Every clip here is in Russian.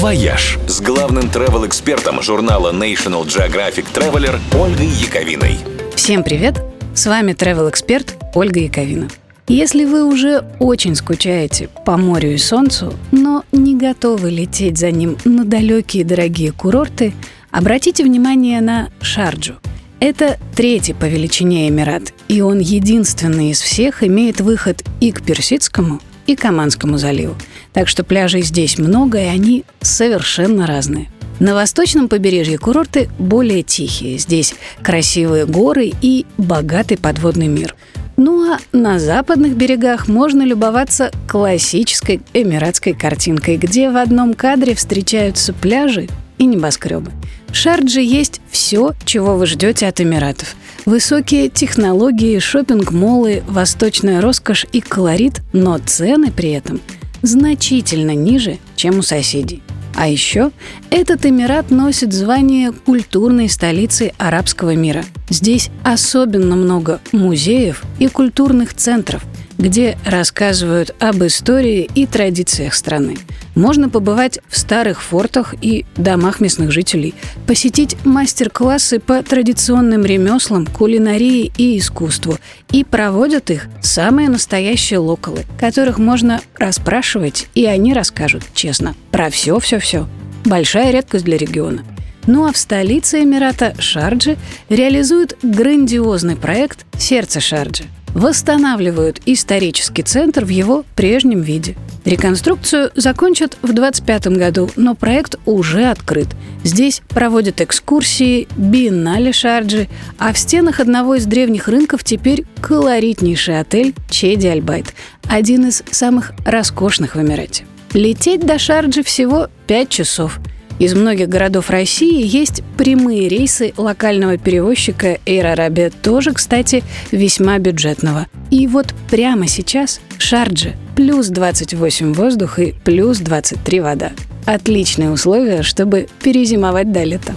«Вояж» с главным travel-экспертом журнала National Geographic Traveler Ольгой Яковиной. Всем привет! С вами travel-эксперт Ольга Яковина. Если вы уже очень скучаете по морю и солнцу, но не готовы лететь за ним на далекие дорогие курорты, обратите внимание на Шарджу. Это третий по величине Эмират, и он единственный из всех имеет выход и к Персидскому, и к Аманскому заливу. Так что пляжей здесь много, и они совершенно разные. На восточном побережье курорты более тихие. Здесь красивые горы и богатый подводный мир. Ну а на западных берегах можно любоваться классической эмиратской картинкой, где в одном кадре встречаются пляжи и небоскребы. В Шардже есть все, чего вы ждете от Эмиратов. Высокие технологии, шопинг-моллы, восточная роскошь и колорит, но цены при этом значительно ниже, чем у соседей. А еще этот Эмират носит звание культурной столицы арабского мира. Здесь особенно много музеев и культурных центров, где рассказывают об истории и традициях страны. Можно побывать в старых фортах и домах местных жителей, посетить мастер-классы по традиционным ремеслам, кулинарии и искусству. И проводят их самые настоящие локалы, которых можно расспрашивать, и они расскажут честно про все-все-все. Большая редкость для региона. Ну а в столице Эмирата Шарджи реализуют грандиозный проект «Сердце Шарджи», восстанавливают исторический центр в его прежнем виде. Реконструкцию закончат в 2025 году, но проект уже открыт. Здесь проводят экскурсии, биеннале Шарджи, а в стенах одного из древних рынков теперь колоритнейший отель Чеди Альбайт, один из самых роскошных в Эмирате. Лететь до Шарджи всего 5 часов – из многих городов России есть прямые рейсы локального перевозчика Air Arabia, тоже, кстати, весьма бюджетного. И вот прямо сейчас в Шардже плюс 28 воздух и плюс 23 вода. Отличные условия, чтобы перезимовать до лета.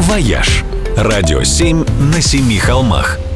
«Вояж» – радио 7 на семи холмах –